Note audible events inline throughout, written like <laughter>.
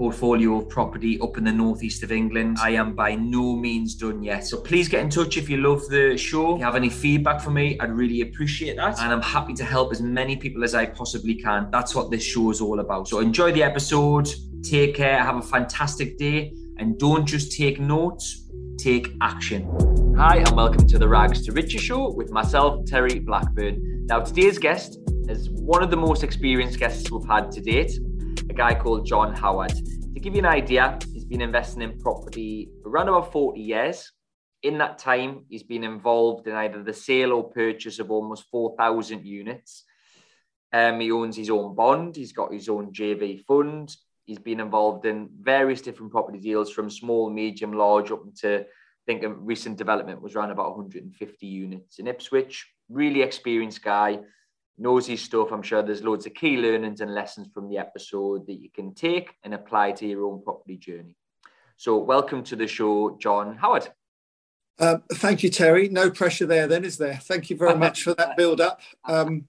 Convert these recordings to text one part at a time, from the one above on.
portfolio of property up in the northeast of England. I am by no means done yet. So please get in touch if you love the show. If you have any feedback for me, I'd really appreciate that. And I'm happy to help as many people as I possibly can. That's what this show is all about. So enjoy the episode. Take care. Have a fantastic day. And don't just take notes, take action. Hi, and welcome to the Rags to Riches show with myself, Terry Blackburn. Now, today's guest is one of the most experienced guests we've had to date a guy called John Howard. To give you an idea, he's been investing in property around about 40 years. In that time, he's been involved in either the sale or purchase of almost 4,000 units. Um, he owns his own bond, he's got his own JV fund. He's been involved in various different property deals from small, medium, large up to I think a recent development was around about 150 units in Ipswich. Really experienced guy his stuff. I'm sure there's loads of key learnings and lessons from the episode that you can take and apply to your own property journey. So, welcome to the show, John Howard. Uh, thank you, Terry. No pressure there, then, is there? Thank you very much for that build up. Um,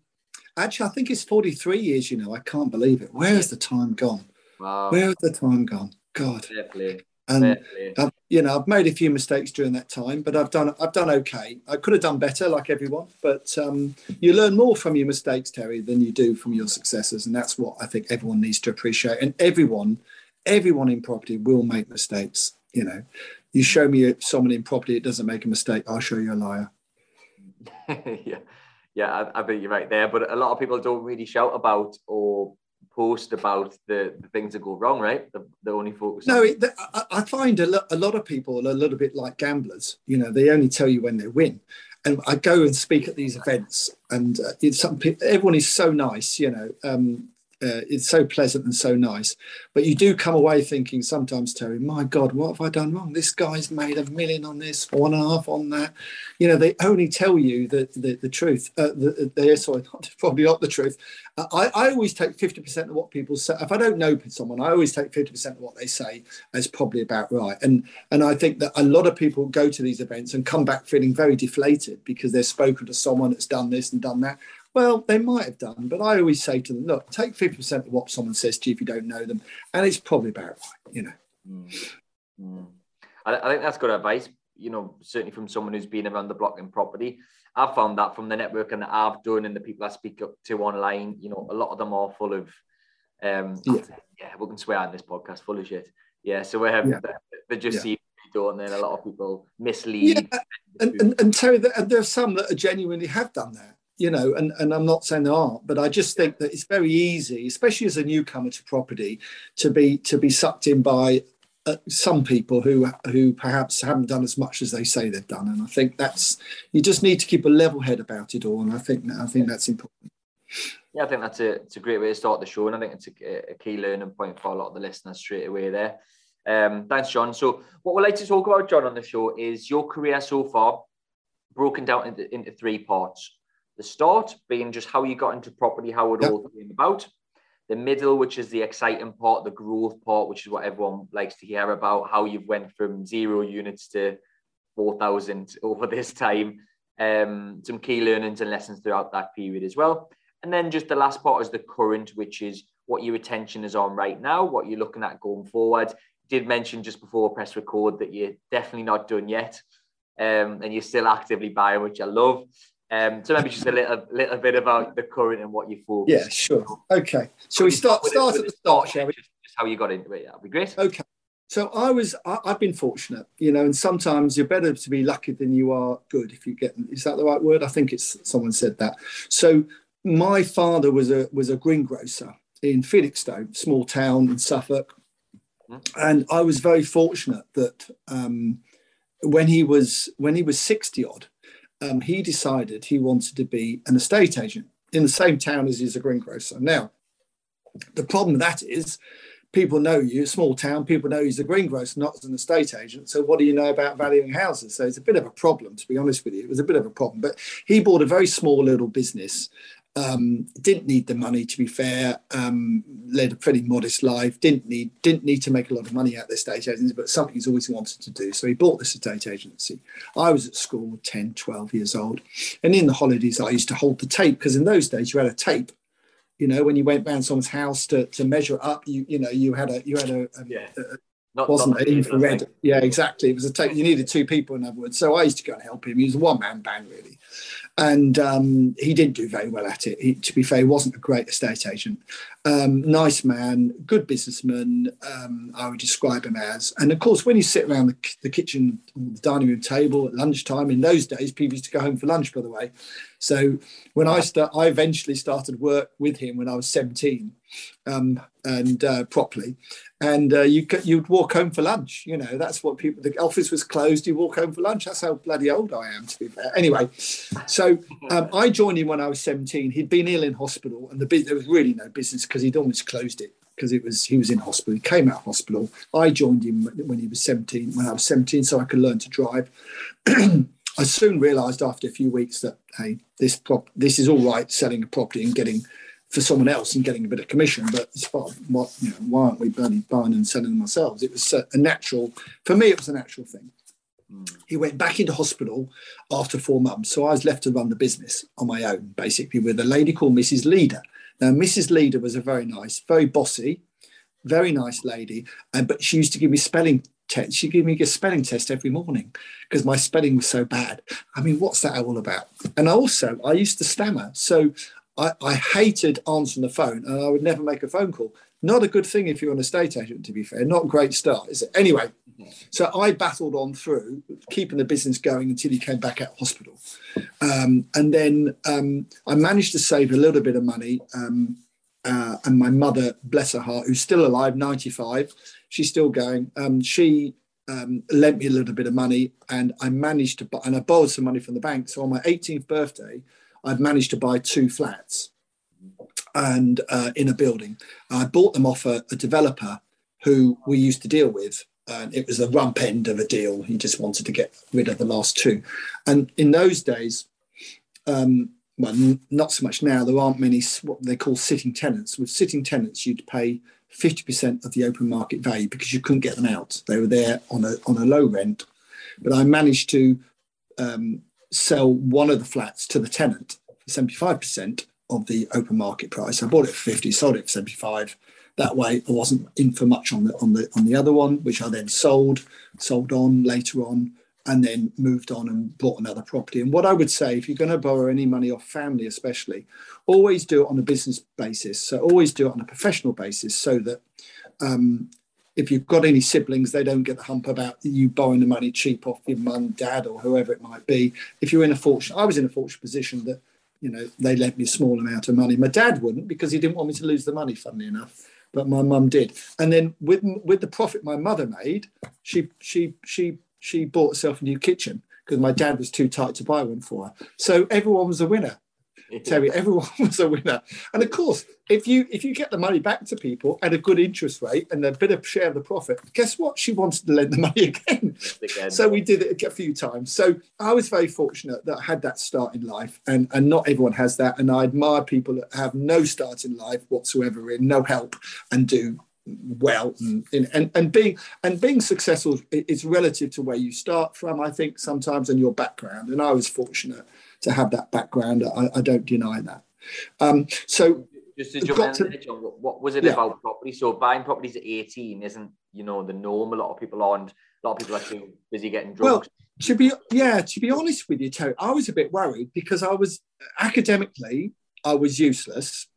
actually, I think it's 43 years, you know. I can't believe it. Where has the time gone? Wow. Where has the time gone? God. Definitely. And I've, you know, I've made a few mistakes during that time, but I've done I've done okay. I could have done better, like everyone, but um, you learn more from your mistakes, Terry, than you do from your successes, and that's what I think everyone needs to appreciate. And everyone, everyone in property will make mistakes. You know, you show me someone in property that doesn't make a mistake, I'll show you a liar. <laughs> yeah, yeah, I, I think you're right there. But a lot of people don't really shout about or post about the, the things that go wrong, right? The, the only focus. No, it, the, I, I, find a, lo- a lot of people are a little bit like gamblers. You know, they only tell you when they win. And I go and speak at these events, and uh, it's some everyone is so nice. You know, um, uh, it's so pleasant and so nice. But you do come away thinking sometimes, Terry, my God, what have I done wrong? This guy's made a million on this, one and a half on that. You know, they only tell you the the, the truth. Uh, the, the, sorry, <laughs> not, probably not the truth. Uh, I, I always take 50% of what people say. If I don't know someone, I always take 50% of what they say as probably about right. And and I think that a lot of people go to these events and come back feeling very deflated because they've spoken to someone that's done this and done that. Well, they might have done, but I always say to them, look, take 50% of what someone says to you if you don't know them. And it's probably about right, you know. Mm. Mm. I, I, think that's good advice, you know, certainly from someone who's been around the block in property. I've found that from the networking that I've done and the people I speak up to online, you know, a lot of them are full of, um, yeah, yeah we can swear on this podcast, full of shit. Yeah, so we have, yeah. they just yeah. see and then a lot of people mislead. Yeah. And, and, and Terry, there, there are some that are genuinely have done that you know, and, and I'm not saying there aren't, but I just think that it's very easy, especially as a newcomer to property, to be to be sucked in by uh, some people who who perhaps haven't done as much as they say they've done. And I think that's you just need to keep a level head about it all. And I think I think that's important. Yeah, I think that's a it's a great way to start the show, and I think it's a, a key learning point for a lot of the listeners straight away there. Um, thanks, John. So, what we'd like to talk about, John, on the show is your career so far, broken down into, into three parts the start being just how you got into property, how it yep. all came about. The middle, which is the exciting part, the growth part, which is what everyone likes to hear about, how you've went from zero units to 4,000 <laughs> over this time. Um, some key learnings and lessons throughout that period as well. And then just the last part is the current, which is what your attention is on right now, what you're looking at going forward. You did mention just before press record that you're definitely not done yet. Um, and you're still actively buying, which I love. Um, so maybe just a little, little bit about the current and what you thought. Yeah, sure. Okay. So we start start at the start, shall we? Just, just how you got into it. That'd be great. Okay. So I was, I, have been fortunate, you know, and sometimes you're better to be lucky than you are good. If you get, is that the right word? I think it's someone said that. So my father was a was a greengrocer in Felixstowe, small town in Suffolk, mm-hmm. and I was very fortunate that. Um, when he was when he was 60 odd, um, he decided he wanted to be an estate agent in the same town as he's a greengrocer. Now, the problem with that is people know you, small town, people know he's a greengrocer, not as an estate agent. So what do you know about valuing houses? So it's a bit of a problem, to be honest with you. It was a bit of a problem. But he bought a very small little business um, didn't need the money to be fair. Um, led a pretty modest life. Didn't need didn't need to make a lot of money out of the estate agency, but something he's always wanted to do. So he bought this estate agency. I was at school 10, 12 years old, and in the holidays I used to hold the tape because in those days you had a tape. You know, when you went round someone's house to, to measure up, you you know you had a you had a, a, Yeah. a Not, wasn't not it infrared? Yeah, exactly. It was a tape. You needed two people, in other words. So I used to go and help him. He was a one man band, really. And um, he didn't do very well at it. He, to be fair, he wasn't a great estate agent. Um, nice man, good businessman, um, I would describe him as. And of course, when you sit around the, the kitchen, the dining room table at lunchtime, in those days, people used to go home for lunch, by the way. So when I start, I eventually started work with him when I was 17 um, and uh, properly. And uh, you you'd walk home for lunch. You know, that's what people. The office was closed. You walk home for lunch. That's how bloody old I am, to be fair. Anyway, so um, I joined him when I was 17. He'd been ill in hospital, and the there was really no business because he'd almost closed it because it was he was in hospital. He came out of hospital. I joined him when he was 17. When I was 17, so I could learn to drive. <clears throat> I soon realised after a few weeks that hey, this prop this is all right selling a property and getting for someone else and getting a bit of commission, but it's far, what you know, why aren't we burning buying and selling them ourselves? It was a, natural for me. It was a natural thing. Hmm. He went back into hospital after four months, so I was left to run the business on my own, basically with a lady called Mrs. Leader. Now, Mrs. Leader was a very nice, very bossy, very nice lady, and but she used to give me spelling test. She gave me a spelling test every morning because my spelling was so bad. I mean, what's that all about? And also, I used to stammer, so I, I hated answering the phone, and I would never make a phone call. Not a good thing if you're an estate agent, to be fair. Not a great start, is it? Anyway, so I battled on through, keeping the business going until he came back out of hospital. Um, and then um, I managed to save a little bit of money. Um, uh, and my mother, bless her heart, who's still alive, 95, she's still going. Um, she um, lent me a little bit of money, and I managed to and I borrowed some money from the bank. So on my 18th birthday, I'd managed to buy two flats and uh, in a building. I bought them off a, a developer who we used to deal with. And it was a rump end of a deal. He just wanted to get rid of the last two. And in those days, um, well, n- not so much now. There aren't many what they call sitting tenants. With sitting tenants, you'd pay fifty percent of the open market value because you couldn't get them out. They were there on a on a low rent. But I managed to um, sell one of the flats to the tenant for seventy five percent of the open market price. I bought it for fifty, sold it for seventy five. That way, I wasn't in for much on the on the on the other one, which I then sold, sold on later on, and then moved on and bought another property. And what I would say, if you're going to borrow any money off family, especially, always do it on a business basis. So always do it on a professional basis, so that um, if you've got any siblings, they don't get the hump about you borrowing the money cheap off your mum, dad, or whoever it might be. If you're in a fortunate, I was in a fortunate position that you know they lent me a small amount of money. My dad wouldn't because he didn't want me to lose the money. Funnily enough, but my mum did. And then with with the profit my mother made, she she she she bought herself a new kitchen because my dad was too tight to buy one for her. So everyone was a winner. <laughs> Terry, everyone <laughs> was a winner. And of course, if you if you get the money back to people at a good interest rate and a bit of share of the profit, guess what? She wanted to lend the <laughs> money again. Again. So we did it a few times. So I was very fortunate that I had that start in life, and and not everyone has that. And I admire people that have no start in life whatsoever, in no help, and do well and, and and being and being successful is relative to where you start from i think sometimes and your background and i was fortunate to have that background i, I don't deny that um so Just to jump in there, John, what, what was it Yeah. about property? So buying properties at 18 isn't, you know, the norm. A lot of people aren't. A lot of people are too busy getting drunk. Well, to be yeah to be honest with you Terry, i was a bit worried because i was academically i was useless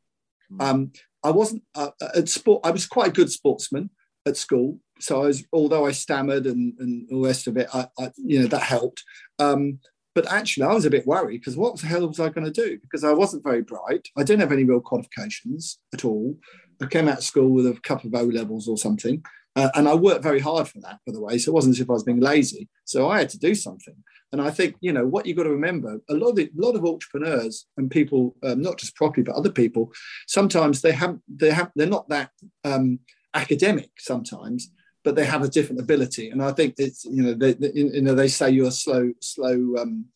um i wasn't uh, at sport i was quite a good sportsman at school so i was although i stammered and and all the rest of it i, I you know that helped um but actually i was a bit worried because what the hell was i going to do because i wasn't very bright i didn't have any real qualifications at all i came out of school with a couple of o levels or something Uh, and I worked very hard for that, by the way. So it wasn't as if I was being lazy. So I had to do something. And I think, you know, what you've got to remember, a lot of the, a lot of entrepreneurs and people, um, not just property, but other people, sometimes they have they have they're not that um, academic sometimes, but they have a different ability. And I think it's you know they, they you know they say you're slow slow um,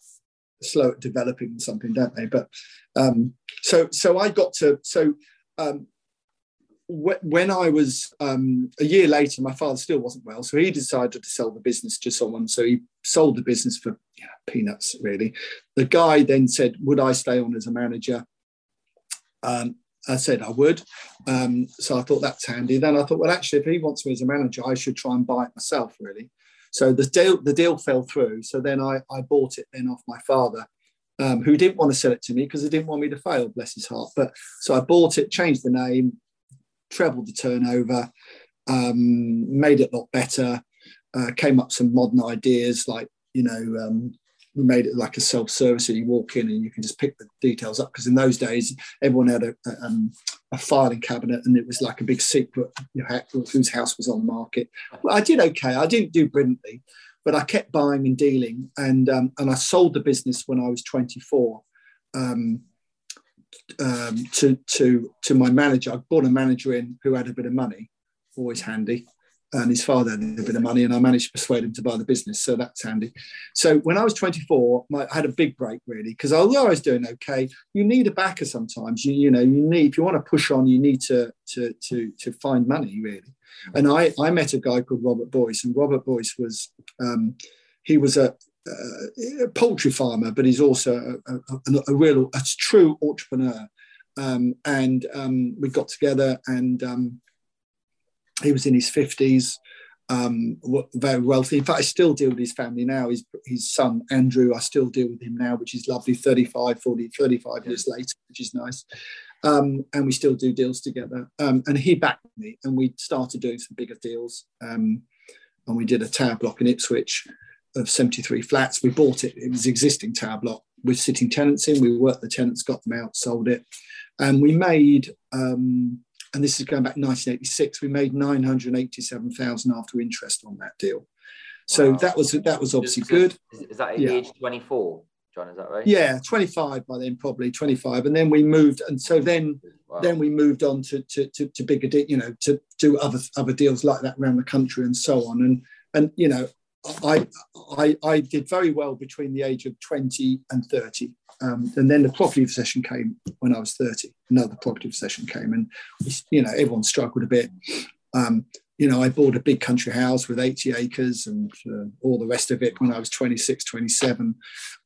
slow at developing something, don't they? But um, so so I got to so um, when I was um, a year later, my father still wasn't well, so he decided to sell the business to someone. So he sold the business for peanuts, really. The guy then said, "Would I stay on as a manager?" Um, I said I would. Um, so I thought that's handy. Then I thought, well, actually, if he wants me as a manager, I should try and buy it myself, really. So the deal the deal fell through. So then I, I bought it then off my father, um, who didn't want to sell it to me because he didn't want me to fail, bless his heart. But so I bought it, changed the name, trebled the turnover, um, made it a lot better, uh, came up some modern ideas like, you know, um, we made it like a self-service so you walk in and you can just pick the details up because in those days everyone had a, a, um, a, filing cabinet and it was like a big secret you know, whose house was on the market. Well, i did okay. I didn't do brilliantly but i kept buying and dealing and um, and i sold the business when i was 24 um, um, to to to my manager. I brought a manager in who had a bit of money, always handy, and his father had a bit of money, and I managed to persuade him to buy the business. So that's handy. So when I was 24, my, I had a big break really because although I was doing okay, you need a backer sometimes. You you know you need if you want to push on, you need to to to to find money really. And I I met a guy called Robert Boyce, and Robert Boyce was um, he was a uh, a poultry farmer, but he's also a, a, a real, a true entrepreneur. Um, and um, we got together, and um, he was in his fifties, um, very wealthy. In fact, I still deal with his family now. His, his son Andrew, I still deal with him now, which is lovely. 35, 40, 35 years later, which is nice. Um, and we still do deals together. Um, and he backed me, and we started doing some bigger deals. and we did a tower block in Ipswich of 73 flats. We bought it, it was existing tower block with sitting tenants in. We worked the tenants, got them out, sold it. And we made, um, and this is going back 1986, we made 987,000 after interest on that deal. So wow. that was that was obviously just, good. Is that at yeah. age 24? John, is that right? Yeah, 25 by then, probably 25. And then we moved, and so then wow. then we moved on to to, to, to bigger, de- you know, to do other other deals like that around the country and so on. And and you know, I, I, I did very well between the age of 20 and 30. Um, and then the property recession came when I was 30. Another property recession came, and you know everyone struggled a bit. Um, you know, I bought a big country house with 80 acres and uh, all the rest of it when I was 26, 27.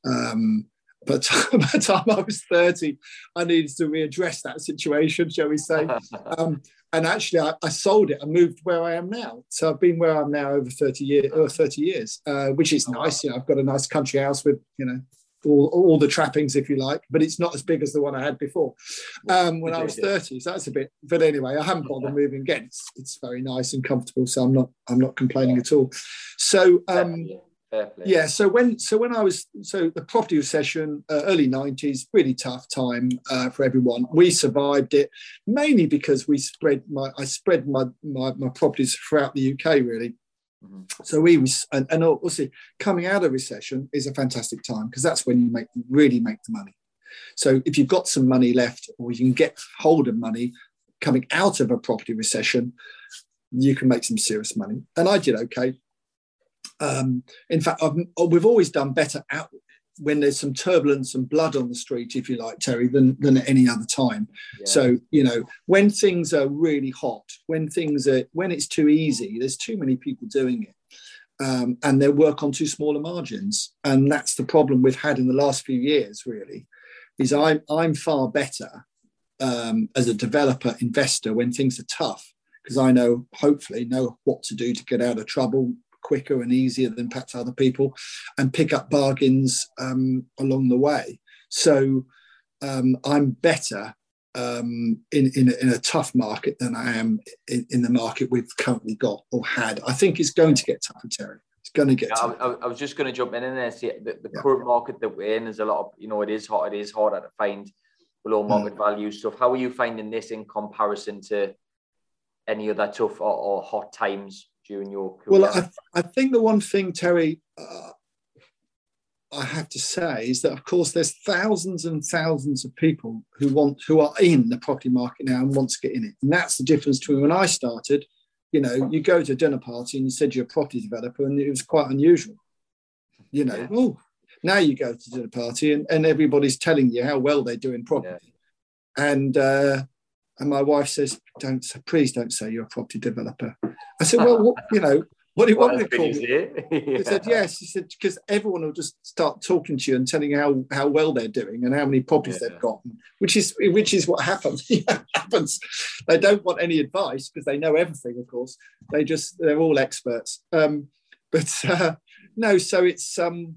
Um, but <laughs> by the time I was 30, I needed to readdress that situation, shall we say. <laughs> Um, and actually, I, I, sold it I moved where I am now. So I've been where I'm now over 30 years, or 30 years, uh, which is nice. You know, I've got a nice country house with, you know, all, all the trappings, if you like, but it's not as big as the one I had before um, when I was 30. So that's a bit. But anyway, I haven't bothered moving again. It's, it's very nice and comfortable, so I'm not I'm not complaining at all. So. Um, yeah. So when so when I was so the property recession, uh, early nineties, really tough time uh, for everyone. We survived it mainly because we spread my I spread my my, my properties throughout the UK really. Mm-hmm. So we and, and obviously coming out of recession is a fantastic time because that's when you make really make the money. So if you've got some money left or you can get hold of money coming out of a property recession, you can make some serious money. And I did okay. Um, in fact, I've, we've always done better out when there's some turbulence and blood on the street, if you like, Terry, than, than at any other time. Yeah. So, you know, when things are really hot, when things are, when it's too easy, there's too many people doing it. Um, and they work on too smaller margins. And that's the problem we've had in the last few years, really, is I'm, I'm far better um, as a developer investor when things are tough because I know, hopefully, know what to do to get out of trouble, quicker and easier than perhaps other people and pick up bargains um, along the way. So um, I'm better um, in, in a, in, a, tough market than I am in, in, the market we've currently got or had. I think it's going to get tougher, Terry. It's going to get yeah. I, I, was just going to jump in and there. See, the, the yeah. current market that we're in is a lot of, you know, it is hard. It is harder to find below market mm. value stuff. How are you finding this in comparison to any other tough or, or hot times during your career? Well, I, I think the one thing, Terry, uh, I have to say is that, of course, there's thousands and thousands of people who want who are in the property market now and want to get in it, and that's the difference between when I started. You know, you go to a dinner party and you said you're a property developer, and it was quite unusual. You know, yeah. oh, now you go to a dinner party and, and everybody's telling you how well they're doing property, yeah. and uh, and my wife says, "Don't please don't say you're a property developer." I said, "Well, what, you know." What do you want me to call me? yeah. He <laughs> said, yes. He said, because everyone will just start talking to you and telling you how, how well they're doing and how many properties yeah. they've gotten, which is which is what happens. <laughs> happens. They don't want any advice because they know everything, of course. They just they're all experts. Um, but uh, no, so it's um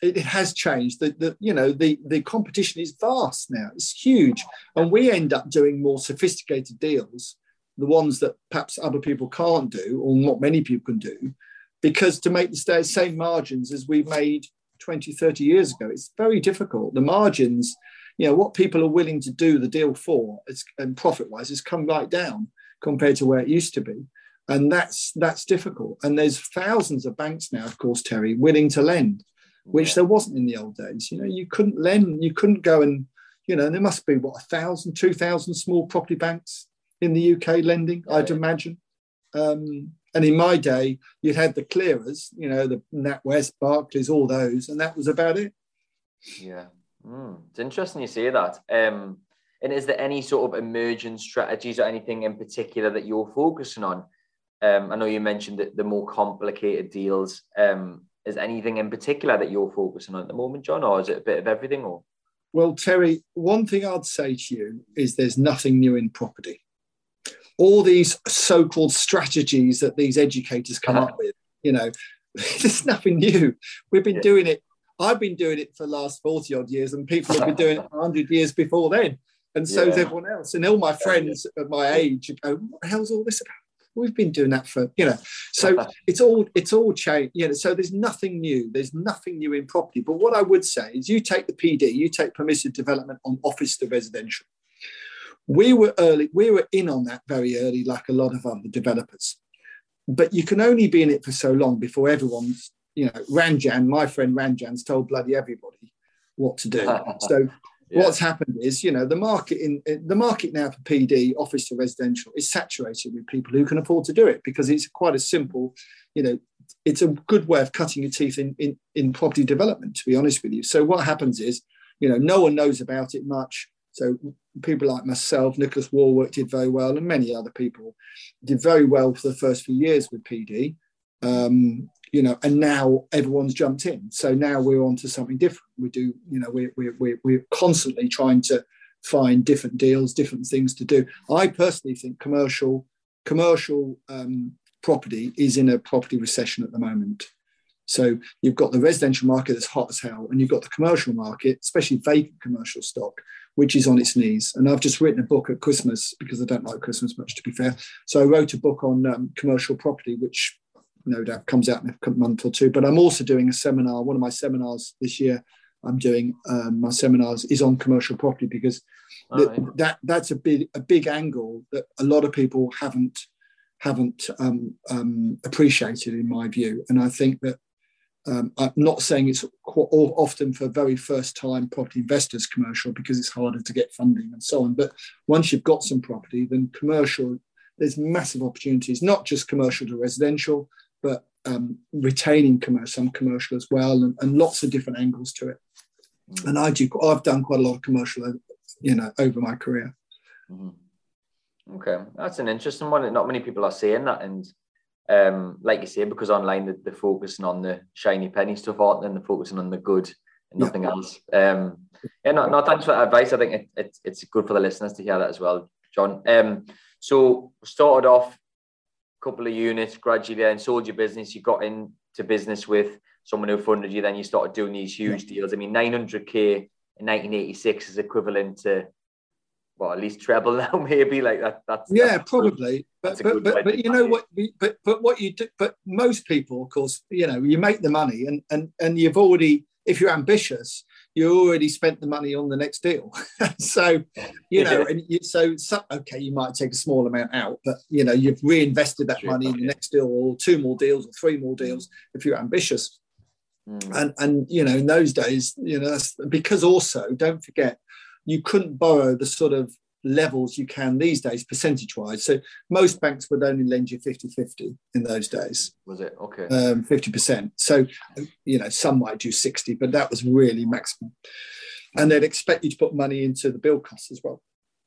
it has changed. The, the you know the the competition is vast now. It's huge, and we end up doing more sophisticated deals the ones that perhaps other people can't do, or not many people can do, because to make the same margins as we made 20, 30 years ago, it's very difficult. The margins, you know, what people are willing to do the deal for and profit wise has come right down compared to where it used to be. And that's that's difficult. And there's thousands of banks now, of course, Terry, willing to lend, which there wasn't in the old days. You know, you couldn't lend, you couldn't go and, you know, there must be what a thousand, two thousand small property banks in the UK lending, I'd imagine. Um, and in my day, you'd had the clearers, you know, the NatWest, Barclays, all those, and that was about it. Yeah, mm, it's interesting you say that. Um, and is there any sort of emerging strategies or anything in particular that you're focusing on? Um, I know you mentioned that the more complicated deals. Um, is anything in particular that you're focusing on at the moment, John, or is it a bit of everything? Or well, Terry, one thing I'd say to you is there's nothing new in property all these so-called strategies that these educators come uh-huh. up with you know <laughs> there's nothing new we've been yeah. doing it i've been doing it for the last 40 odd years and people have been doing it 100 years before then and so yeah. is everyone else and all my friends yeah. at my age go what the hell's all this about we've been doing that for you know so it's all it's all changed you know so there's nothing new there's nothing new in property but what i would say is you take the pd you take permitted development on office to residential we were early, we were in on that very early, like a lot of other developers. But you can only be in it for so long before everyone's, you know, Ranjan, my friend Ranjan's told bloody everybody what to do. <laughs> so yeah. what's happened is, you know, the market in uh, the market now for PD, office to residential, is saturated with people who can afford to do it because it's quite a simple, you know, it's a good way of cutting your teeth in, in, in property development, to be honest with you. So what happens is, you know, no one knows about it much. So people like myself, Nicholas Wallwork did very well, and many other people did very well for the first few years with PD. Um, you know, and now everyone's jumped in. So now we're on to something different. We do, you know, we're, we're, we're constantly trying to find different deals, different things to do. I personally think commercial commercial um, property is in a property recession at the moment. So you've got the residential market that's hot as hell, and you've got the commercial market, especially vacant commercial stock, which is on its knees. And I've just written a book at Christmas because I don't like Christmas much, to be fair. So I wrote a book on um, commercial property, which no doubt comes out in a month or two. But I'm also doing a seminar. One of my seminars this year, I'm doing um, my seminars is on commercial property because right. that that's a big a big angle that a lot of people haven't haven't um, um, appreciated in my view. And I think that um, I'm not saying it's often for very first time property investors commercial because it's harder to get funding and so on. But once you've got some property, then commercial, there's massive opportunities, not just commercial to residential, but um, retaining commercial, some commercial as well, and, and, lots of different angles to it. Mm-hmm. And I do, I've done quite a lot of commercial, you know, over my career. Mm-hmm. Okay, that's an interesting one. Not many people are saying that, and um, like you say, because online they're, they're, focusing on the shiny penny stuff, aren't they? And they're focusing on the good and nothing yeah. else. Um, yeah, no, no, thanks for that advice. I think it, it, it's good for the listeners to hear that as well, John. Um, so started off a couple of units gradually and sold your business. You got into business with someone who funded you. Then you started doing these huge yeah. deals. I mean, 900k in 1986 is equivalent to well, at least treble <laughs> now, maybe like that. That's yeah, that's probably. But but but, but you know what? But but what you do? But most people, of course, you know, you make the money, and and and you've already, if you're ambitious, you already spent the money on the next deal. <laughs> so, you know, and you, so, so, okay, you might take a small amount out, but you know, you've reinvested that money in the next deal or two more deals or three more deals if you're ambitious. Mm. And and you know, in those days, you know, that's because also don't forget, you couldn't borrow the sort of levels you can these days percentage wise so most banks would only lend you 50 50 in those days. Was it? Okay. Um, 50% so you know some might do 60 but that was really maximum. And they'd expect you to put money into the bill costs as well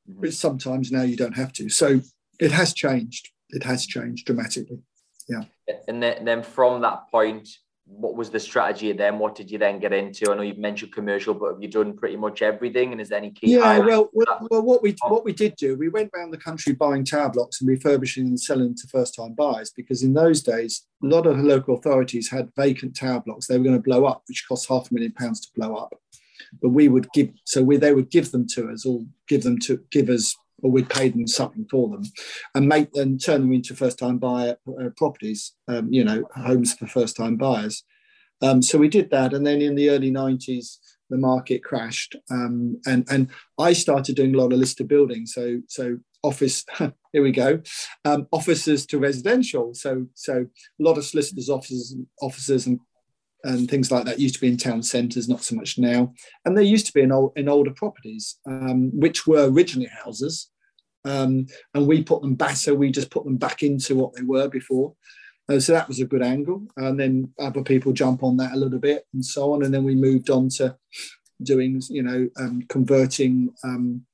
mm-hmm. which sometimes now you don't have to. So it has changed. It has changed dramatically. Yeah. And then, then from that point what was the strategy then? What did you then get into? I know you've mentioned commercial, but have you done pretty much everything? And is there any key? Yeah, well, well, well, what we oh. what we did do, we went around the country buying tower blocks and refurbishing and selling to first time buyers because in those days, a lot of the local authorities had vacant tower blocks they were going to blow up, which cost half a million pounds to blow up. But we would give, so we they would give them to us or give them to give us or we'd pay them something for them and make them turn them into first time buyer uh, properties, um, you know, homes for first time buyers. Um, so we did that. And then in the early 90s, the market crashed. Um, and, and I started doing a lot of listed buildings. So, so office, <laughs> here we go, um, offices to residential. So, so a lot of solicitors' offices, offices and and things like that used to be in town centres, not so much now. And they used to be in, old, in older properties, um, which were originally houses. Um, and we put them back, so we just put them back into what they were before. Uh, so that was a good angle. And then other people jump on that a little bit and so on. And then we moved on to doing, you know, um, converting. Um,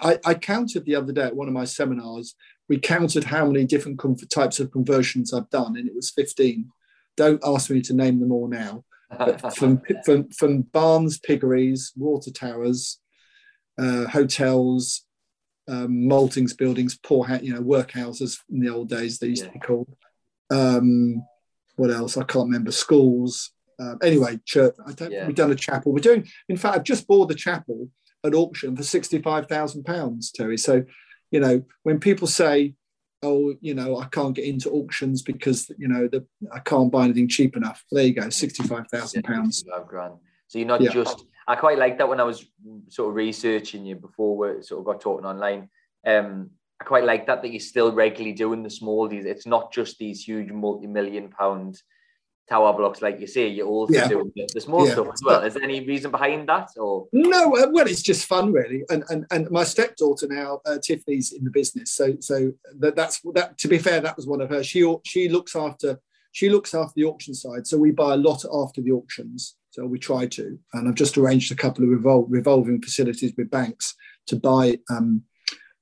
I, I, counted the other day at one of my seminars, we counted how many different types of conversions I've done, and it was 15 don't ask me to name them all now. But <laughs> from, from, from barns, piggeries, water towers, uh, hotels, um, maltings buildings, poor, ha- you know, workhouses in the old days they used yeah. to be called. Um, what else? I can't remember. Schools. Uh, anyway, church. I don't. Yeah. We've done a chapel. We're doing. In fact, I've just bought the chapel at auction for sixty-five thousand pounds, Terry. So, you know, when people say oh, you know, I can't get into auctions because you know the I can't buy anything cheap enough. There you go, sixty-five thousand pounds. So you're not yeah. just. I quite like that when I was sort of researching you before we sort of got talking online. Um, I quite like that that you're still regularly doing the small deals. It's not just these huge multi-million pound tower blocks, like you say, you're also yeah. doing the, small yeah. stuff as well. Is there any reason behind that, or no? Uh, well, it's just fun, really. And and and my stepdaughter now, uh, Tiffany's in the business, so so that, that's that. To be fair, that was one of her. She she looks after she looks after the auction side, so we buy a lot after the auctions. So we try to, and I've just arranged a couple of revol- revolving facilities with banks to buy. Um,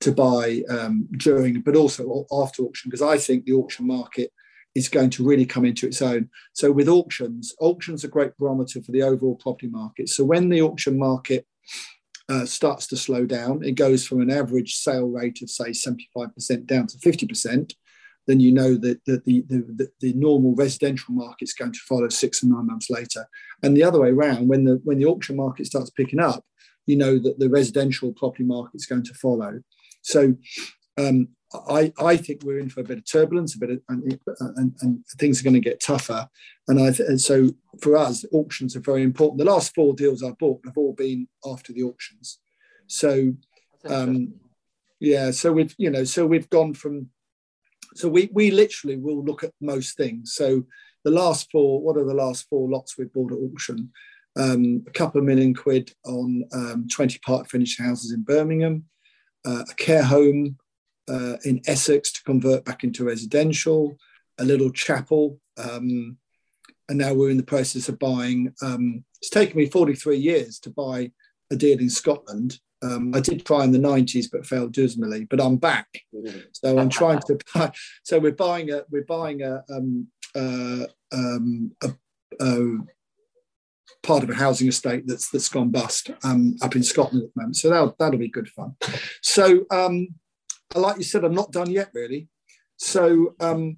to buy um, during, but also after auction, because I think the auction market is going to really come into its own. So with auctions, auctions are a great barometer for the overall property market. So when the auction market uh, starts to slow down, it goes from an average sale rate of say 75% down to 50%, then you know that, that the, the, the, the normal residential market is going to follow six and nine months later. And the other way around, when the when the auction market starts picking up, you know that the residential property market is going to follow. So um, I, I think we're in for a bit of turbulence, a bit of, and, and, and things are going to get tougher. And I and so for us, auctions are very important. The last four deals I've bought have all been after the auctions. So, um, yeah, so we've you know, so we've gone from, so we we literally will look at most things. So the last four, what are the last four lots we've bought at auction? Um, a couple of million quid on um, 20 part finished houses in Birmingham, uh, a care home uh, in Essex to convert back into residential, a little chapel. Um, and now we're in the process of buying. Um, it's taken me 43 years to buy a deal in Scotland. Um, I did try in the 90s, but failed dismally. But I'm back, so I'm trying to buy. So we're buying a we're buying a, um, uh, um, a, a part of a housing estate that's that's gone bust um, up in Scotland at the moment. So that'll that'll be good fun. So um, like you said, I'm not done yet, really. So um,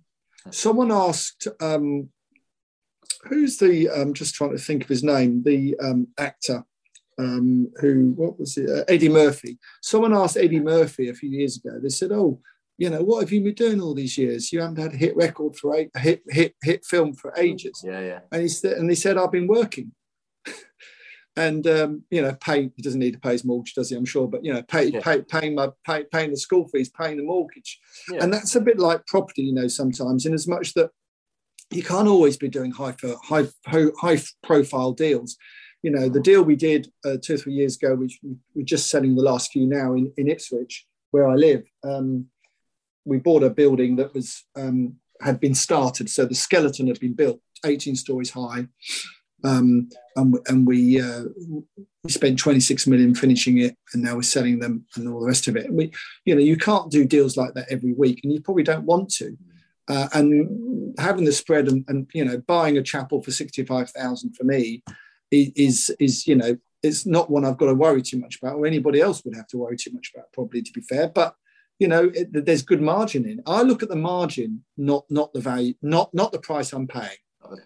someone asked, um, who's the, I'm um, just trying to think of his name, the um, actor um, who, what was it, uh, Eddie Murphy. Someone asked Eddie Murphy a few years ago, they said, oh, you know, what have you been doing all these years? You haven't had a hit record for eight, a hit, hit, hit film for ages. Yeah, yeah. And he said, and he said, I've been working. And um, you know, pay. He doesn't need to pay his mortgage, does he? I'm sure, but you know, pay, yeah. pay paying my pay, paying the school fees, paying the mortgage, yeah. and that's a bit like property, you know, sometimes in as much that you can't always be doing high high high profile deals. You know, the deal we did uh, two or three years ago, which we're just selling the last few now in, in Ipswich, where I live. Um, we bought a building that was um, had been started, so the skeleton had been built, 18 stories high, um, and, and we uh, we spent 26 million finishing it, and now we're selling them and all the rest of it. We, you know, you can't do deals like that every week, and you probably don't want to. Uh, and having the spread and, and, you know buying a chapel for 65,000 for me is is you know it's not one I've got to worry too much about, or anybody else would have to worry too much about, probably to be fair. But you know, it, there's good margin in. I look at the margin, not not the value, not not the price I'm paying.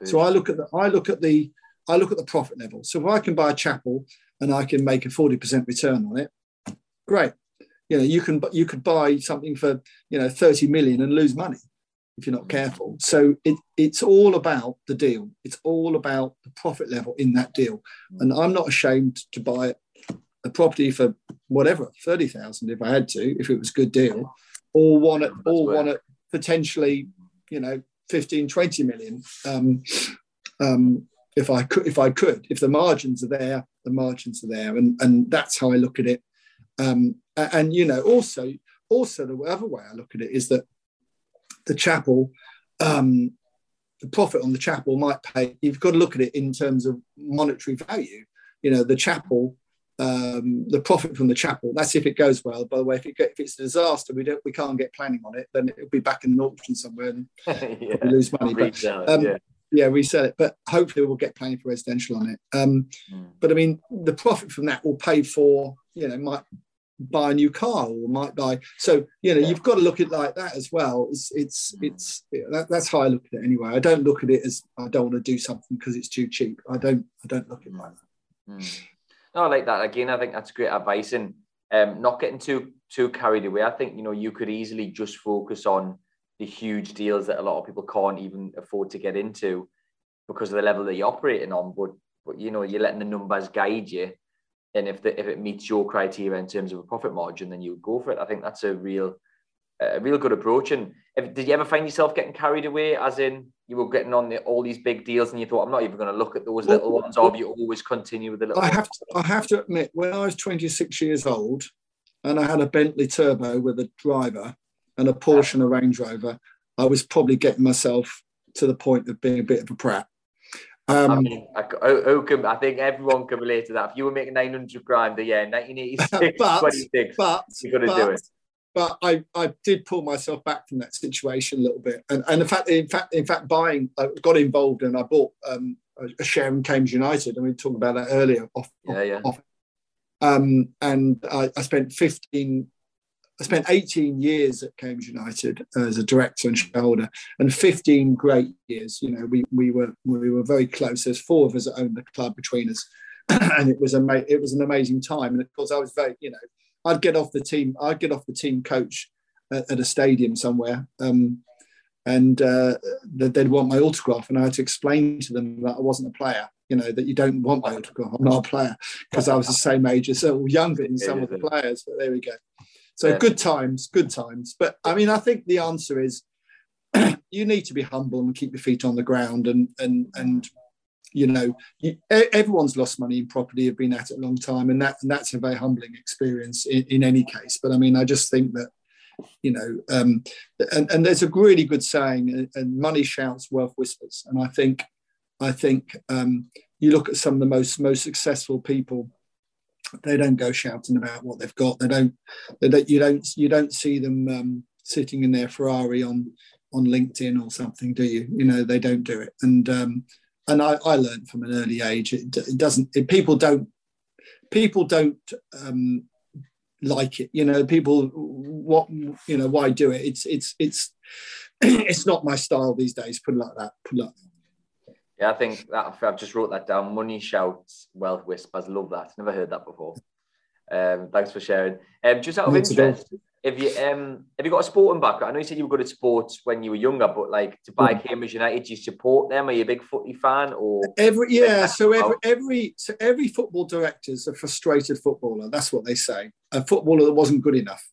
So I look at the I look at the I look at the profit level. So if I can buy a chapel and I can make a 40% return on it, great. You know, you can you could buy something for you know 30 million and lose money if you're not careful. So it, it's all about the deal. It's all about the profit level in that deal. And I'm not ashamed to buy a property for whatever, 30,000 if I had to, if it was a good deal, or one at, or one at potentially, you know, 15, 20 million. Um, um, if I could, if I could, if the margins are there, the margins are there, and and that's how I look at it. Um, and you know, also, also the other way I look at it is that the chapel, um, the profit on the chapel might pay. You've got to look at it in terms of monetary value. You know, the chapel, um, the profit from the chapel. That's if it goes well. By the way, if, it, if it's a disaster, we don't, we can't get planning on it. Then it'll be back in an auction somewhere and <laughs> yeah. lose money. But, um, yeah yeah, resell it. But hopefully we'll get planning for residential on it. Um, mm. But I mean, the profit from that will pay for, you know, might buy a new car or might buy. So you know, yeah. you've got to look at it like that as well. It's it's mm. it's that, that's how I look at it anyway. I don't look at it as I don't want to do something because it's too cheap. I don't I don't look at it like that. Mm. No, I like that. Again, I think that's great advice and um, not getting too too carried away. I think you know you could easily just focus on the huge deals that a lot of people can't even afford to get into because of the level that you're operating on. But but you know, you're letting the numbers guide you. And if the, if it meets your criteria in terms of a profit margin, then you go for it. I think that's a real a real good approach. And if, did you ever find yourself getting carried away, as in you were getting on the, all these big deals, and you thought, I'm not even going to look at those little well, ones, or you always continue with the little? I have to, I have to admit, when I was 26 years old, and I had a Bentley Turbo with a driver, and a Porsche and a Range Rover, I was probably getting myself to the point of being a bit of a prat. Um, I, mean, I, can, I think everyone can relate to that. If you were making 900 grand a year, 1986, <laughs> <laughs> but, 26, but, you got to do it. But I, I did pull myself back from that situation a little bit, and and in fact, in fact, in fact, buying, I got involved and I bought um, a share in Cambridge United, and we talked about that earlier. Off, yeah, yeah. Off. Um, and I, I spent 15 I spent 18 years at Cambridge United as a director and shareholder, and 15 great years. You know, we we were we were very close. There's four of us that owned the club between us, <clears throat> and it was a it was an amazing time. And of course, I was very you know, I'd get off the team. I'd get off the team coach at, at a stadium somewhere. Um, and uh, they'd want my autograph, and I had to explain to them that I wasn't a player. You know that you don't want my autograph. I'm not a player because I was the same age as, or younger than some of the players. But there we go. So yeah. good times, good times. But I mean, I think the answer is <clears throat> you need to be humble and keep your feet on the ground and and and you know you, everyone's lost money in property have been at it a long time and that and that's a very humbling experience in, in any case but i mean i just think that you know um, and, and there's a really good saying and money shouts wealth whispers and i think i think um, you look at some of the most most successful people they don't go shouting about what they've got. They don't. They don't. You don't. You don't see them um, sitting in their Ferrari on on LinkedIn or something, do you? You know, they don't do it. And um, and I, I learned from an early age. It, it doesn't. It, people don't. People don't um, like it. You know, people. What you know? Why do it? It's it's it's <clears throat> it's not my style these days. Put it like that. Put it like that. Yeah, I think that I've just wrote that down. Money shouts, wealth whispers. Love that. Never heard that before. Um, thanks for sharing. Um, just out of interest, Have you um have you got a sporting background? I know you said you were good at sports when you were younger, but like to buy Cambridge United, do you support them? Are you a big footy fan or every yeah? So every every so every football director is a frustrated footballer. That's what they say. A footballer that wasn't good enough,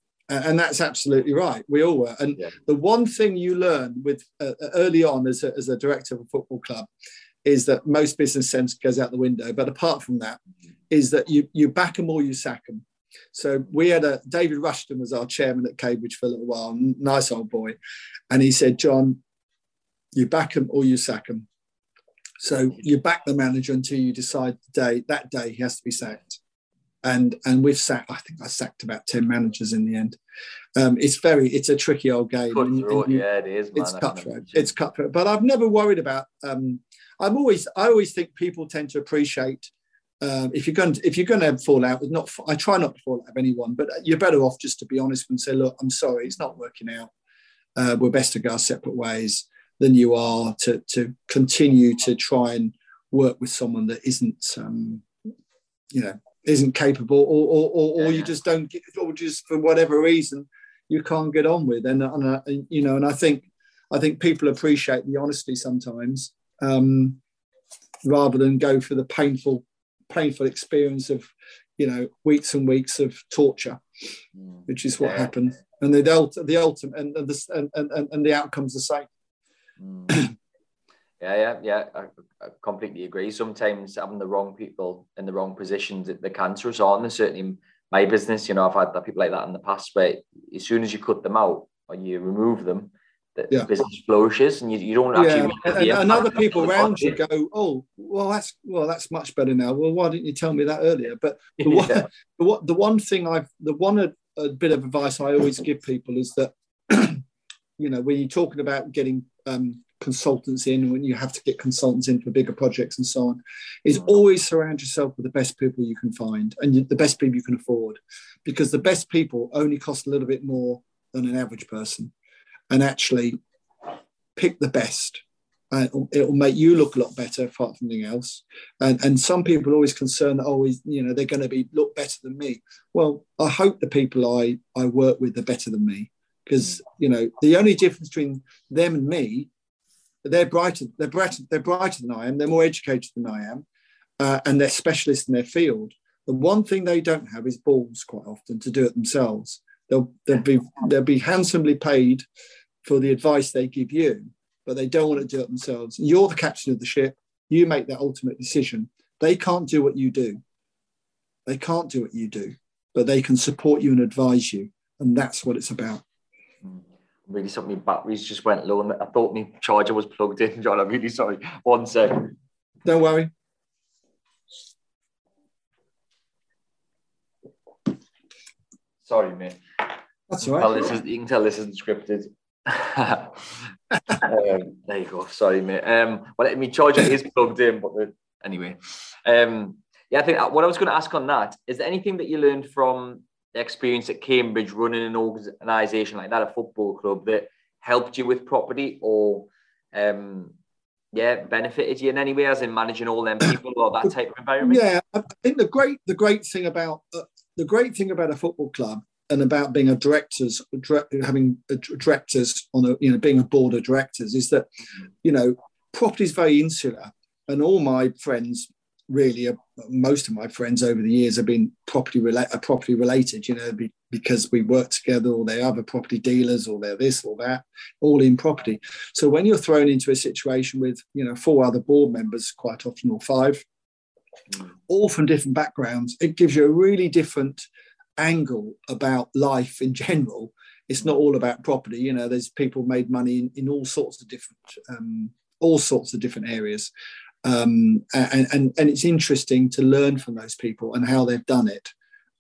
and that's absolutely right. We all were. And yeah. the one thing you learn with uh, early on as a, as a director of a football club is that most business sense goes out the window. But apart from that, is that you you back them or you sack them. So we had a David Rushton was our chairman at Cambridge for a little while, nice old boy, and he said, John, you back him or you sack him. So you back the manager until you decide the day that day he has to be sacked. And and we've sacked. I think I sacked about ten managers in the end. Um, it's very it's a tricky old game. And yeah, it is. Man, it's cutthroat. It's cutthroat. But I've never worried about. Um, I'm always I always think people tend to appreciate um, if you're going to, if you're going to fall out with not I try not to fall out with anyone, but you're better off just to be honest and say, look, I'm sorry, it's not working out. Uh, we're best to go our separate ways than you are to to continue to try and work with someone that isn't um, you know isn't capable or or, or, or you just don't get or just for whatever reason you can't get on with and, and uh, you know and I think I think people appreciate the honesty sometimes um, rather than go for the painful painful experience of you know weeks and weeks of torture mm. which is what yeah. happened and the, the, the ultimate and, and the and, and, and the outcome's the same mm. Yeah yeah yeah I, I, completely agree sometimes having the wrong people in the wrong positions the cancerous on And certainly my business you know i've had people like that in the past where as soon as you cut them out or you remove them the yeah. business flourishes and you, you don't actually yeah. and, and other people around you go oh well that's well that's much better now well why didn't you tell me that earlier but <laughs> the one, yeah. the, one, the one thing i've the one a, a, bit of advice i always give people is that <clears throat> you know when you're talking about getting um, consultants in when you have to get consultants in for bigger projects and so on is mm. always surround yourself with the best people you can find and the best people you can afford because the best people only cost a little bit more than an average person and actually pick the best. Uh, it will make you look a lot better, apart from anything else. And, and some people are always concerned that always, oh, you know, they're going to be look better than me. Well, I hope the people I I work with are better than me because you know the only difference between them and me, they're brighter, they're brighter, they're brighter than I am. They're more educated than I am, uh, and they're specialists in their field. The one thing they don't have is balls quite often to do it themselves. They'll they'll be they'll be handsomely paid for the advice they give you, but they don't want to do it themselves. You're the captain of the ship. You make that ultimate decision. They can't do what you do. They can't do what you do, but they can support you and advise you. And that's what it's about. Really sorry, my batteries just went low and I thought my charger was plugged in, <laughs> John. I'm really sorry. One second. Don't worry. Sorry, mate. That's right. This is, you can tell this isn't scripted <laughs> um, there you go. Sorry, mate. Um, well, my charger is plugged in, but the, anyway, um, yeah, I think uh, what I was going to ask on that is there anything that you learned from the experience at Cambridge running an organisation like that, a football club, that helped you with property or um, yeah, benefited you in any way, as in managing all them people or that type of environment? Yeah, I think the great the great thing about uh, the great thing about a football club and about being a directors, having a directors on a, you know, being a board of directors is that, you know, property is very insular. And all my friends, really, uh, most of my friends over the years have been property, rela- uh, property related, you know, be, because we work together or they're other property dealers or they're this or that, all in property. So when you're thrown into a situation with, you know, four other board members, quite often, or five, all from different backgrounds, it gives you a really different angle about life in general. It's not all about property. You know, there's people made money in, in all sorts of different um, all sorts of different areas. Um, and, and, and it's interesting to learn from those people and how they've done it.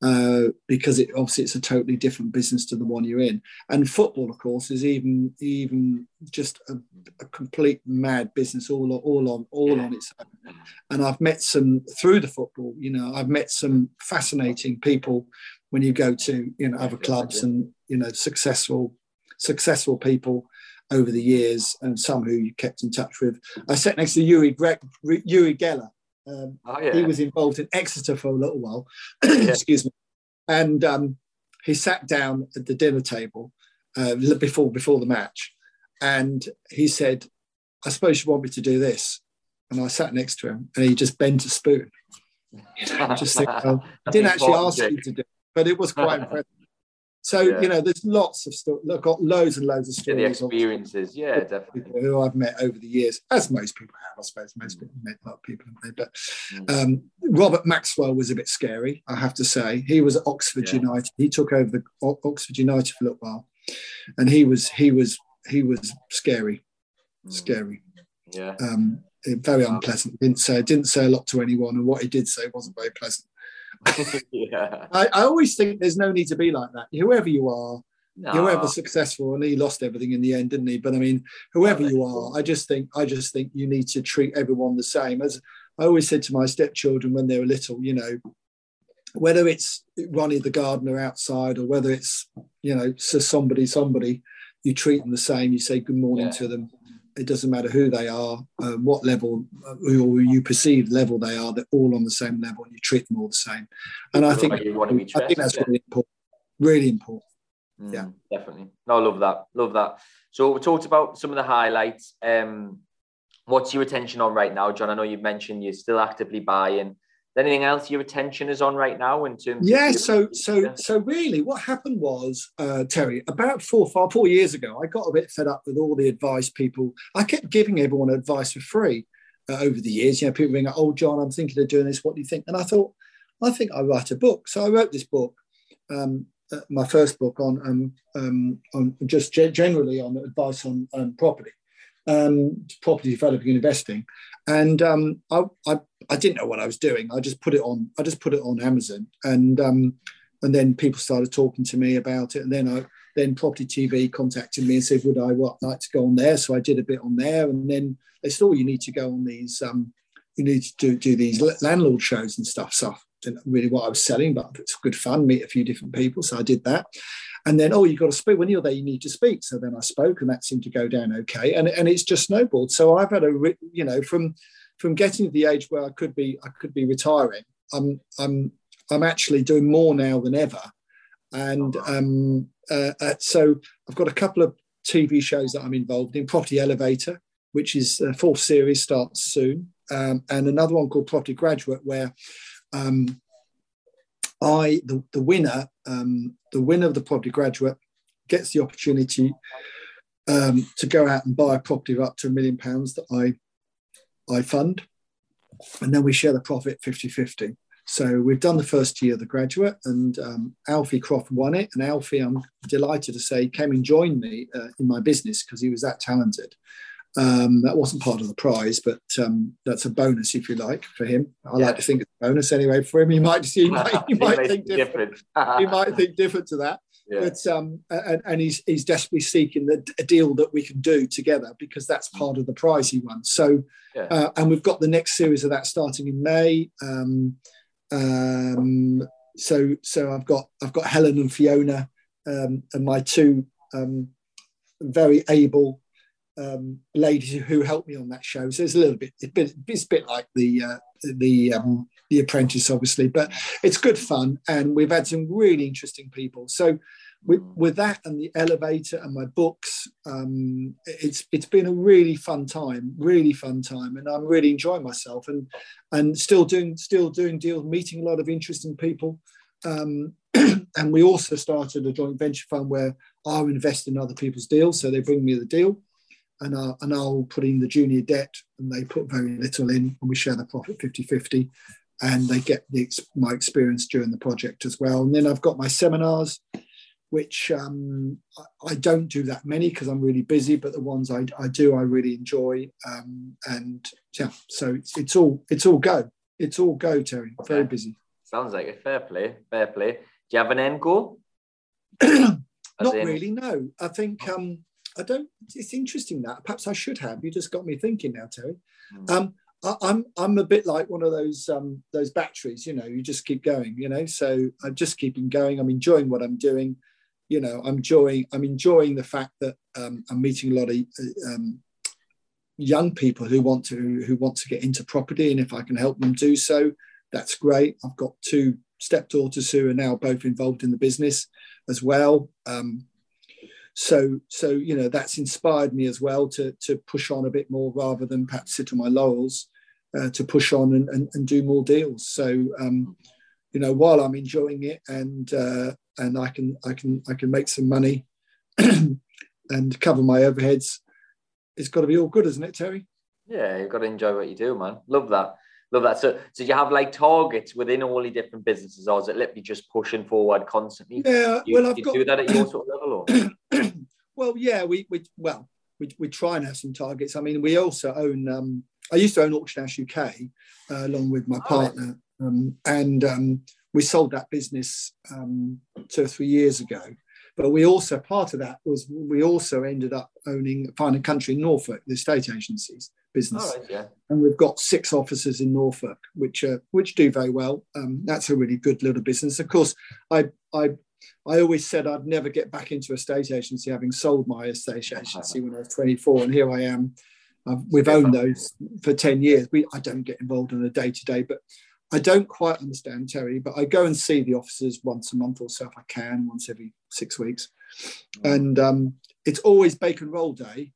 Uh, because it obviously it's a totally different business to the one you're in. And football, of course, is even even just a, a complete mad business all all on all on its own. And I've met some through the football. You know, I've met some fascinating people when you go to you know other clubs and you know successful successful people over the years and some who you kept in touch with. I sat next to Yuri Gre- Uri Geller. Um, oh, yeah. He was involved in Exeter for a little while. <clears throat> Excuse me. And um, he sat down at the dinner table uh, before before the match, and he said, "I suppose you want me to do this." And I sat next to him, and he just bent a spoon. You know, just think, <laughs> well, I didn't actually ask you to do, it, but it was quite impressive. <laughs> So yeah. you know, there's lots of stuff. I've got loads and loads of stories. Yeah, the experiences, yeah, definitely. Who I've met over the years, as most people have, I suppose. Most mm. people met a lot of people, have But mm. um, Robert Maxwell was a bit scary, I have to say. He was at Oxford yeah. United. He took over the Oxford United for a little while, and he was he was he was scary, mm. scary. Yeah. Um, very unpleasant. Didn't say didn't say a lot to anyone, and what he did say wasn't very pleasant. <laughs> yeah. I, I, always think there's no need to be like that. Whoever you are, no. whoever successful, and he lost everything in the end, didn't he? But I mean, whoever you are, I just think I just think you need to treat everyone the same. As I always said to my stepchildren when they were little, you know, whether it's Ronnie the gardener outside or whether it's you know somebody somebody, you treat them the same. You say good morning yeah. to them it doesn't matter who they are, um, what level uh, or you perceive level they are, they're all on the same level and you treat them all the same. And I think, I think that's yeah. really important. Really important. Mm, yeah. Definitely. No, I love that. Love that. So we talked about some of the highlights. Um, what's your attention on right now, John? I know you've mentioned you're still actively buying anything else your attention is on right now in terms yeah so <laughs> so so really what happened was uh, terry about four five four years ago i got a bit fed up with all the advice people i kept giving everyone advice for free uh, over the years you know people being like oh john i'm thinking of doing this what do you think? And i thought i think i write a book. So i wrote this book um, uh, my first book on um, um, on just generally on advice on um, property um, property developing and investing and um, I, I, I didn't know what I was doing. I just put it on. I just put it on Amazon, and um, and then people started talking to me about it, and then I then Property TV contacted me and said, would I what, like to go on there? So I did a bit on there, and then they said, oh, you need to go on these. Um, you need to do, do these landlord shows and stuff. So I didn't really what I was selling, but it's good fun. Meet a few different people, so I did that. And then, oh, you've got to speak. When you're there, you need to speak. So then I spoke, and that seemed to go down okay. And, and it's just snowballed. So I've had a, you know, from from getting to the age where I could be, I could be retiring. I'm, I'm, I'm actually doing more now than ever. And um, uh, uh, so I've got a couple of TV shows that I'm involved in. Property Elevator, which is a fourth series, starts soon, um, and another one called Property Graduate, where um, I, the, the winner, um, the winner of the property graduate gets the opportunity um, to go out and buy a property of up to a million pounds that I, I fund. And then we share the profit 50 50. So we've done the first year of the graduate, and um, Alfie Croft won it. And Alfie, I'm delighted to say, came and joined me uh, in my business because he was that talented. Um, that wasn't part of the prize, but um, that's a bonus, if you like, for him. I yeah. like to think it's a bonus anyway for him. He might, he <laughs> might, he might think different. different. he might think different to that. <laughs> Yeah. But um, and, and, he's he's desperately seeking the, a deal that we can do together because that's mm. part of the prize he won. So, yeah. uh, and we've got the next series of that starting in May. Um, um, so so I've got I've got Helen and Fiona um, and my two um, very able um, ladies who helped me on that show. So it's a little bit, it's a bit, it's a bit like the uh, the um, the Apprentice, obviously, but it's good fun, and we've had some really interesting people. So with, with that and the elevator and my books, um, it's it's been a really fun time, really fun time, and I'm really enjoying myself, and and still doing still doing deals, meeting a lot of interesting people. Um, <clears throat> and we also started a joint venture fund where I'll invest in other people's deals. So they bring me the deal and I'll, and I'll put in the junior debt and they put very little in and we share the profit 50 50 and they get the, my experience during the project as well. And then I've got my seminars, which um, I, I, don't do that many because I'm really busy, but the ones I, I do, I really enjoy. Um, and yeah, so it's, it's all it's all go. It's all go, Terry. Very okay. busy. Sounds like a fair play. Fair play. Do you have an end goal? <clears throat> Not in... really. No, I think um, I don't. It's interesting that perhaps I should have. You just got me thinking now, Terry. Mm. Um, I, I'm I'm a bit like one of those um, those batteries. You know, you just keep going. You know, so I'm just keeping going. I'm enjoying what I'm doing. You know, I'm enjoying I'm enjoying the fact that um, I'm meeting a lot of um, young people who want to who want to get into property, and if I can help them do so, that's great. I've got two stepdaughters who are now both involved in the business as well. Um, so so you know that's inspired me as well to to push on a bit more rather than perhaps sit on my laurels uh, to push on and, and, and, do more deals. So um, you know while i'm enjoying it and uh, and i can i can i can make some money <clears throat> and cover my overheads it's got to be all good isn't it terry? Yeah you've got to enjoy what you do man. Love that Love that. So, so you have like targets within all the different businesses, or is it literally just pushing forward constantly? Yeah, you, well, I've you got... do that at your sort of level, or? <clears throat> well, yeah, we we well we, we try and have some targets. I mean, we also own. Um, I used to own Auction House UK uh, along with my partner, um, and um, we sold that business um, two or three years ago. But we also part of that was we also ended up owning Fine and Country in Norfolk, the estate agencies business. Right, yeah. And we've got six offices in Norfolk, which uh, which do very well. Um, that's a really good little business. Of course, I I I always said I'd never get back into a state agency, having sold my estate <laughs> agency when I was 24, and here I am. we've owned those for 10 years. We I don't get involved on a day to day, but I don't quite understand Terry. But I go and see the officers once a month or so if I can, once every six weeks, mm. and um, it's always bacon roll day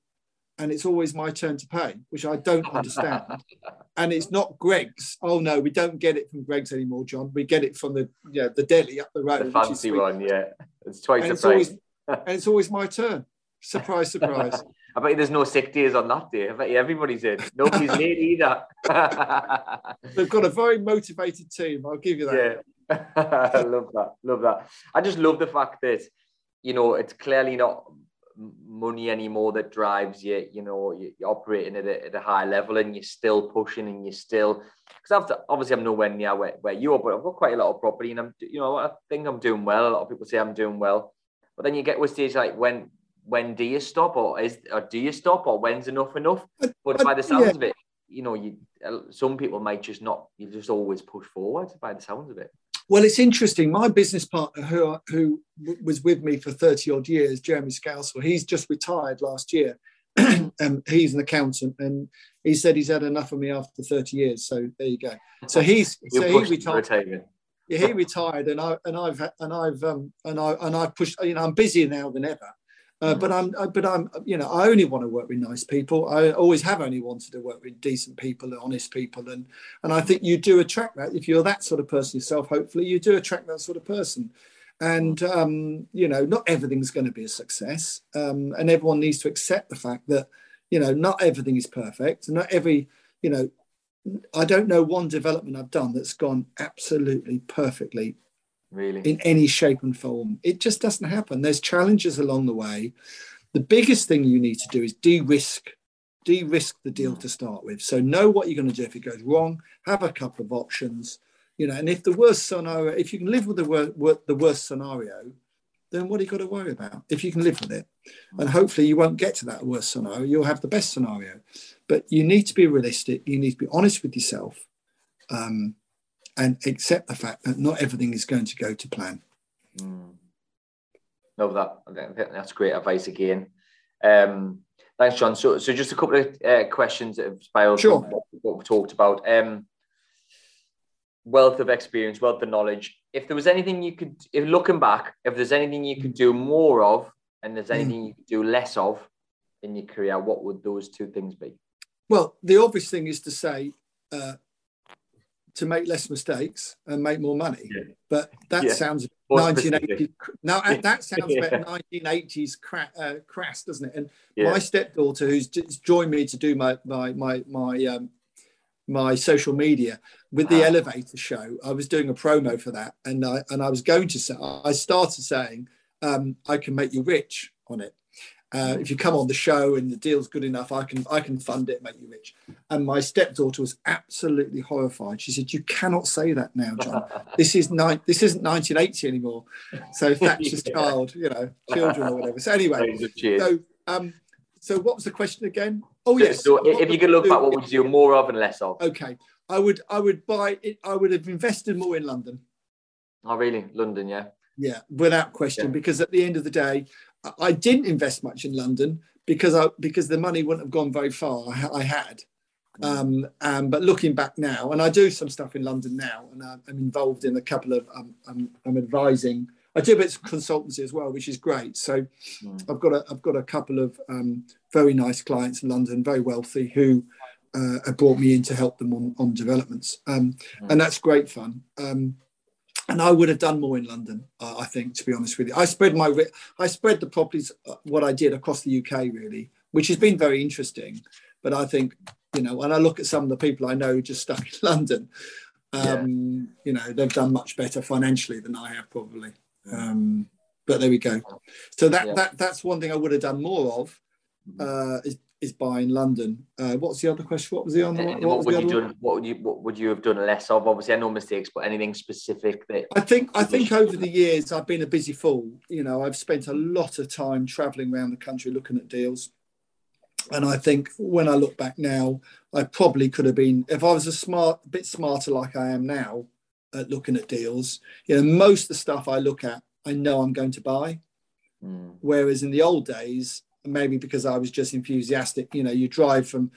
and it's always my turn to pay, which I don't understand. <laughs> and it's not Greggs. Oh no, we don't get it from Greggs anymore, John. We get it from the yeah the deli up the road. The fancy one, yeah. It's twice and the it's price. Always, and it's always my turn. <laughs> Surprise, surprise. I bet you there's no sick days on that day. I bet you everybody's in. Nobody's <laughs> late either. They've got a very motivated team. I'll give you that. Yeah. I love that. Love that. I just love the fact that, you know, it's clearly not money anymore that drives you. You know, you're operating at a, at a high level and you're still pushing and you're still. Because obviously I'm nowhere near where, where you are, but I've got quite a lot of property and I'm, you know, I think I'm doing well. A lot of people say I'm doing well, but then you get to a stage like when when do you stop or is or do you stop or when's enough enough? But by the sounds yeah. of it, you know, you uh, some people might just not. You just always push forward by the sounds of it. Well, it's interesting. My business partner, who who was with me for thirty odd years, Jeremy Scousel, he's just retired last year. <clears throat> um, he's an accountant, and he said he's had enough of me after thirty years. So there you go. So he's so he retired. Yeah, he retired, and I and I've and I've um, and I and I've pushed. You know, I'm busier now than ever. Uh, but I'm, uh, but I'm, you know, I only want to work with nice people. I always have only wanted to work with decent people and honest people, and and I think you do attract that if you're that sort of person yourself. Hopefully, you do attract that sort of person. And um, you know, not everything's going to be a success, um, and everyone needs to accept the fact that you know not everything is perfect, and not every, you know, I don't know one development I've done that's gone absolutely perfectly really in any shape and form. It just doesn't happen. There's challenges along the way. The biggest thing you need to do is de-risk, de-risk the deal to start with. So know what you're going to do if it goes wrong. Have a couple of options, you know. And if the worst scenario, if you can live with the wor- the worst scenario, then what are you got to worry about? If you can live with it, and hopefully you won't get to that worst scenario, you'll have the best scenario. But you need to be realistic. You need to be honest with yourself. Um, and accept the fact that not everything is going to go to plan. Mm. Love that. That's great advice again. Um, thanks, John. So, so just a couple of uh, questions that have spiraled sure. what, what we talked about. Um, wealth of experience, wealth of knowledge. If there was anything you could, if looking back, if there's anything you could do more of, and there's anything mm. you could do less of in your career, what would those two things be? Well, the obvious thing is to say uh, to make less mistakes and make more money. Yeah. But that yeah. sounds 1980. Now that <laughs> sounds yeah. about 1980s cra- uh, crass, doesn't it? And my stepdaughter, who's joined me to do my my my my um, my social media with the elevator show, I was doing a promo for that, and I and I was going to say I started saying um, I can make you rich on it. Uh, if you come on the show and the deal's good enough, I can I can fund it, make you rich. And my stepdaughter was absolutely horrified. She said, "You cannot say that now, John. This is ni- this isn't 1980 anymore." So Thatcher's <laughs> yeah. child, you know, children or whatever. So anyway, so um, so what was the question again? Oh yes. So if you could look back, what would you do more of and less of? Okay, I would I would buy it. I would have invested more in London. Oh really? London, yeah. Yeah, without question. Yeah. Because at the end of the day, I didn't invest much in London because I because the money wouldn't have gone very far. I, I had, Um, um, but looking back now, and I do some stuff in London now, and I'm, I'm involved in a couple of, um, I'm, I'm advising. I do bits of consultancy as well, which is great. So mm. I've got a, I've got a couple of um, very nice clients in London, very wealthy, who uh, have brought me in to help them on, on developments, um, mm. and that's great fun. And I would have done more in London, uh, I think, to be honest with you. I spread my, I spread the properties, uh, what I did across the UK, really, which has been very interesting. But I think you know, when I look at some of the people I know who just stuck in <laughs> London, um, yeah. you know, they've done much better financially than I have probably. Um, but there we go. So that, yeah. that that's one thing I would have done more of mm-hmm. uh, is, is buying London. Uh, what's the other question? What was the other one? What, what would you done, What would you what would you have done less of? Obviously, I know mistakes, but anything specific that I think I think over the years I've been a busy fool. You know, I've spent a lot of time traveling around the country looking at deals. And I think when I look back now, I probably could have been, if I was a smart, a bit smarter like I am now at looking at deals, you know, most of the stuff I look at, I know I'm going to buy. Mm. Whereas in the old days, maybe because I was just enthusiastic, you know, you drive from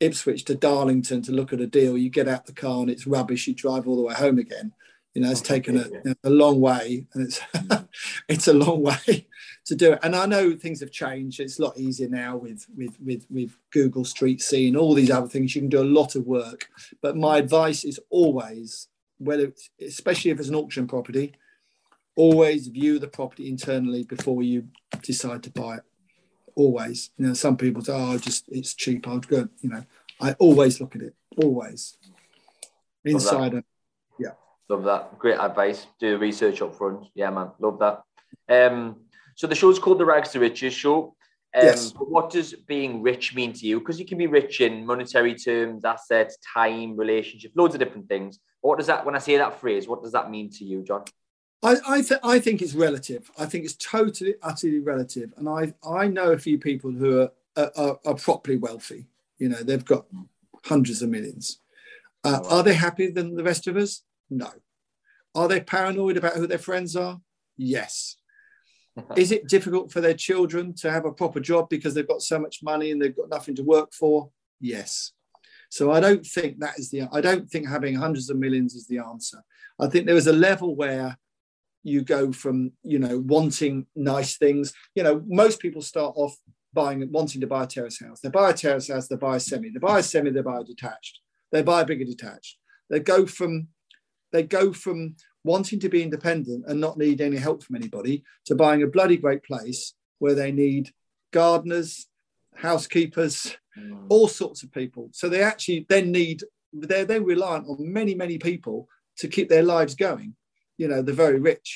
Ipswich to Darlington to look at a deal, you get out the car and it's rubbish, you drive all the way home again. You know, it's taken a, a long way, and it's mm. <laughs> it's a long way <laughs> to do it. And I know things have changed. It's a lot easier now with with with with Google Street Scene, all these other things. You can do a lot of work. But my advice is always, whether especially if it's an auction property, always view the property internally before you decide to buy it. Always. You know, some people say, "Oh, just it's cheap. I'll go." You know, I always look at it. Always inside Love that. Great advice. Do research up front. Yeah, man. Love that. Um, so the show's called the Rags to Riches show. Um, yes. what does being rich mean to you? Because you can be rich in monetary terms, assets, time, relationship, loads of different things. What does that, when I say that phrase, what does that mean to you, John? I, I, th- I think it's relative. I think it's totally, utterly relative. And I, I know a few people who are, are, are properly wealthy. You know, they've got hundreds of millions. Uh, oh, wow. Are they happier than the rest of us? No. Are they paranoid about who their friends are? Yes. <laughs> Is it difficult for their children to have a proper job because they've got so much money and they've got nothing to work for? Yes. So I don't think that is the I don't think having hundreds of millions is the answer. I think there is a level where you go from, you know, wanting nice things. You know, most people start off buying wanting to buy a terrace house. They buy a terrace house, they buy a semi. They buy a semi, they buy a detached. They buy a bigger detached. They go from they go from wanting to be independent and not need any help from anybody to buying a bloody great place where they need gardeners, housekeepers, mm. all sorts of people. So they actually then need, they're, they're reliant on many, many people to keep their lives going. You know, the very rich,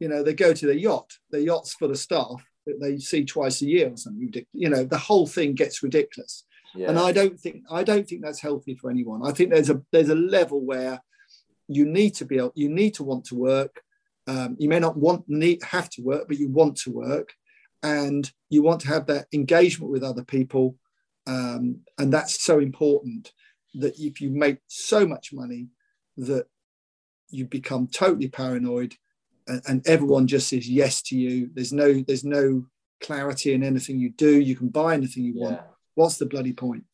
you know, they go to their yacht, their yacht's full of staff that they see twice a year or something. You know, the whole thing gets ridiculous. Yeah. And I don't think I don't think that's healthy for anyone. I think there's a there's a level where you need to be able, you need to want to work. Um, you may not want need have to work, but you want to work, and you want to have that engagement with other people, um, and that's so important. That if you make so much money, that you become totally paranoid, and, and everyone just says yes to you. There's no there's no clarity in anything you do. You can buy anything you want. Yeah. What's the bloody point?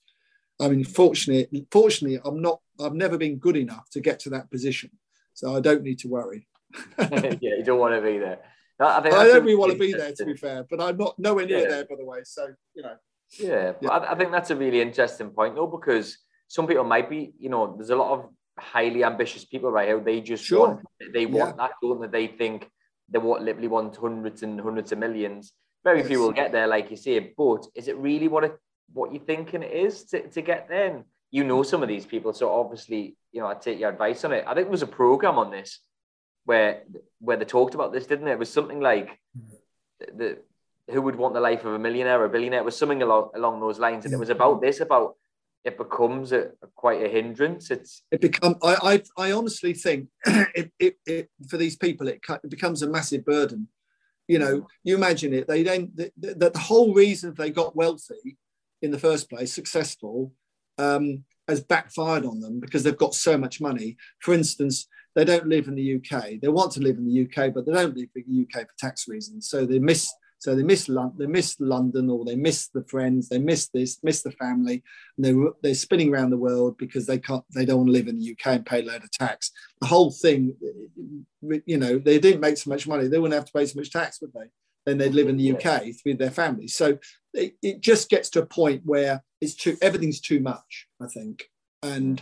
I mean, fortunately, fortunately, I'm not. I've never been good enough to get to that position, so I don't need to worry. <laughs> yeah, you don't want to be there. I, think I don't really want to be there, to be fair, but I'm not nowhere near yeah. there, by the way. So you know. Yeah, yeah. I, I think that's a really interesting point, though, because some people might be, you know, there's a lot of highly ambitious people right How They just sure. want, they want yeah. that goal that they think they want literally want hundreds and hundreds of millions. Very yes. few will get there, like you say. But is it really what it what you're thinking it is to, to get there. You know some of these people, so obviously, you know, I take your advice on it. I think there was a program on this where where they talked about this, didn't it? It was something like the who would want the life of a millionaire or a billionaire? It was something along along those lines, and it was about this about it becomes a, a quite a hindrance. It's it become I I, I honestly think <clears throat> it, it, it for these people it, it becomes a massive burden. You know, you imagine it. They then that the, the whole reason they got wealthy in the first place, successful, um, has backfired on them because they've got so much money. For instance, they don't live in the UK. They want to live in the UK, but they don't live in the UK for tax reasons. So they miss So they miss London, they miss London, or they miss the friends, they miss this, miss the family, and they're they're spinning around the world because they can't, they don't want to live in the UK and pay a load of tax. The whole thing, you know, they didn't make so much money, they wouldn't have to pay so much tax, would they? Then they'd live in the UK with their families. So it, it just gets to a point where it's too everything's too much, I think, and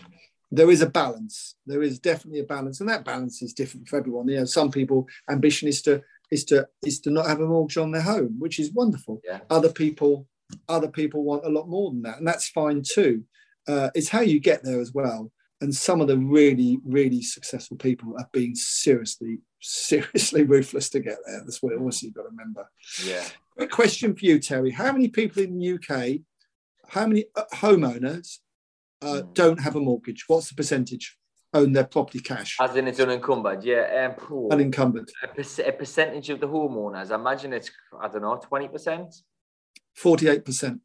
there is a balance. There is definitely a balance, and that balance is different for everyone. You know, some people ambition is to is to is to not have a mortgage on their home, which is wonderful. Yeah. Other people other people want a lot more than that, and that's fine too. Uh, it's how you get there as well. And some of the really, really successful people have been seriously, <laughs> seriously ruthless to get there. That's what also you've got to remember. Yeah. A question for you, Terry. How many people in the UK, how many uh, homeowners uh, Mm. don't have a mortgage? What's the percentage own their property cash, As in it's unencumbered, yeah. Um, phew, unencumbered? a, perc- a percentage of the homeowners. I imagine it's I don't know, twenty percent, 48%. forty percent.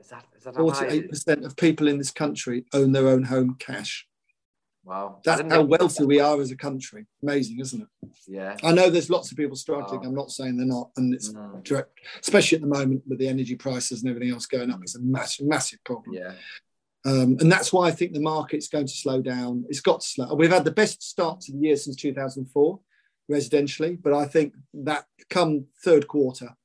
Is that is that 48% of people in this country own their own home cash. Wow, That's how wealthy we are as a country. Amazing, isn't it? Yeah. I know there's lots of people struggling. Wow. I'm not saying they're not. And it's Mm, direct, especially at the moment with the energy prices and everything else going up, it's a massive, massive problem. yeah. Um, and that's why I think the market's going to slow down. It's got to slow. We've had the best start to the year since 2004, residentially, but I think that come third quarter,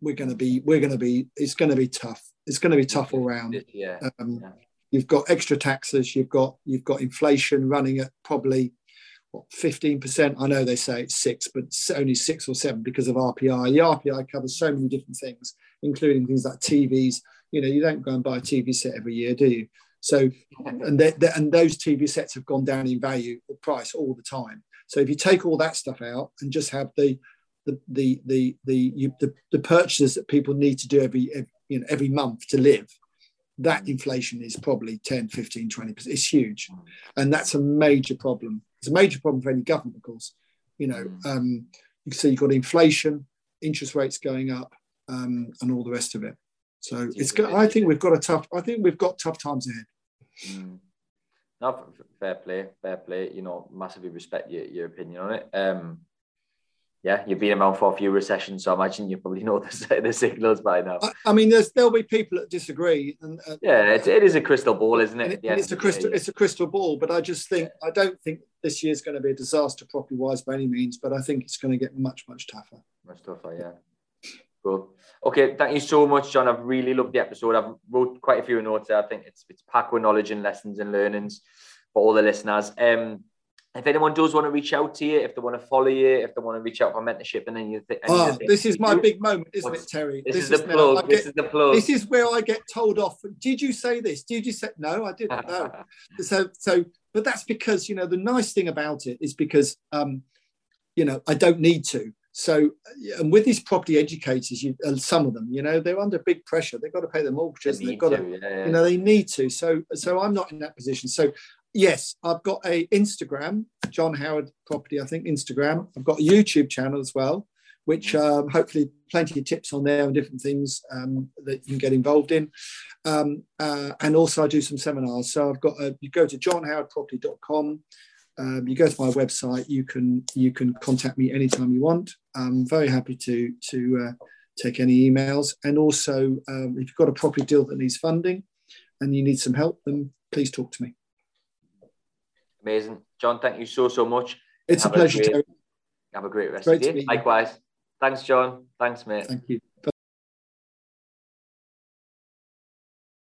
we're going to be, we're going to be, it's going to be tough. It's going to be tough all round. Yeah. Um, Yeah. You've got extra taxes. You've got you've got inflation running at probably what fifteen percent. I know they say it's six, but it's only six or seven because of RPI. The RPI covers so many different things, including things like TVs. You know, you don't go and buy a TV set every year, do you? So, and they, they- and those TV sets have gone down in value or price all the time. So if you take all that stuff out and just have the the the the the you, the, the purchases that people need to do every, every you know every month to live that inflation is probably 10 15 20% it's huge. And that's a major problem. It's a major problem for any government of course. You know um, so you've got inflation interest rates going up um, and all the rest of it so it's good i think we've got a tough i think we've got tough times ahead Mm. No, fair play, fair play. You know, massively respect your, your opinion on it. Um, yeah, you've been around for a few recessions, so I imagine you probably <laughs> know the, the signals by now. I, I mean there's there'll be people that disagree and uh, Yeah, it, it is a crystal ball, isn't it? it- it's a crystal day? it's a crystal ball but i just think i don't think this year's going to be a disaster property wise by any means but i think it's going to get much much tougher Much tougher, yeah. Cool. Okay, thank you so much, John. I've really loved the episode. I've wrote quite a few notes. I think it's it's packed with knowledge and lessons and learnings for all the listeners. Um, if anyone does want to reach out to you, if they want to follow you, if they want to reach out for mentorship, and then you think, oh this is my big moment isn't it terry This, is the now- plug. I This is the plug. this is where I get told off. Did you say this? Did you say no? I didn't know. <laughs> So so, but that's because you know the nice thing about it is because um, you know I don't need to. So and with these property educators, you and some of them, you know, they're under big pressure. They've got to pay their mortgages. They They've got to, yeah, yeah. you know, they need to. So so I'm not in that position. So yes, I've got a Instagram, John Howard Property, I think Instagram. I've got a YouTube channel as well, which um, hopefully plenty of tips on there and different things um, that you can get involved in. Um, uh, and also I do some seminars. So I've got a, you go to johnhowardproperty.com. Um, you go to my website. You can you can contact me anytime you want. I'm very happy to to uh, take any emails. And also, um, if you've got a property deal that needs funding and you need some help, then please talk to me. Amazing. John, thank you so, so much. It's Have a a pleasure, great- Terry. Have a great rest Great of the day. Likewise. Thanks, John. Thanks, mate. Thank you.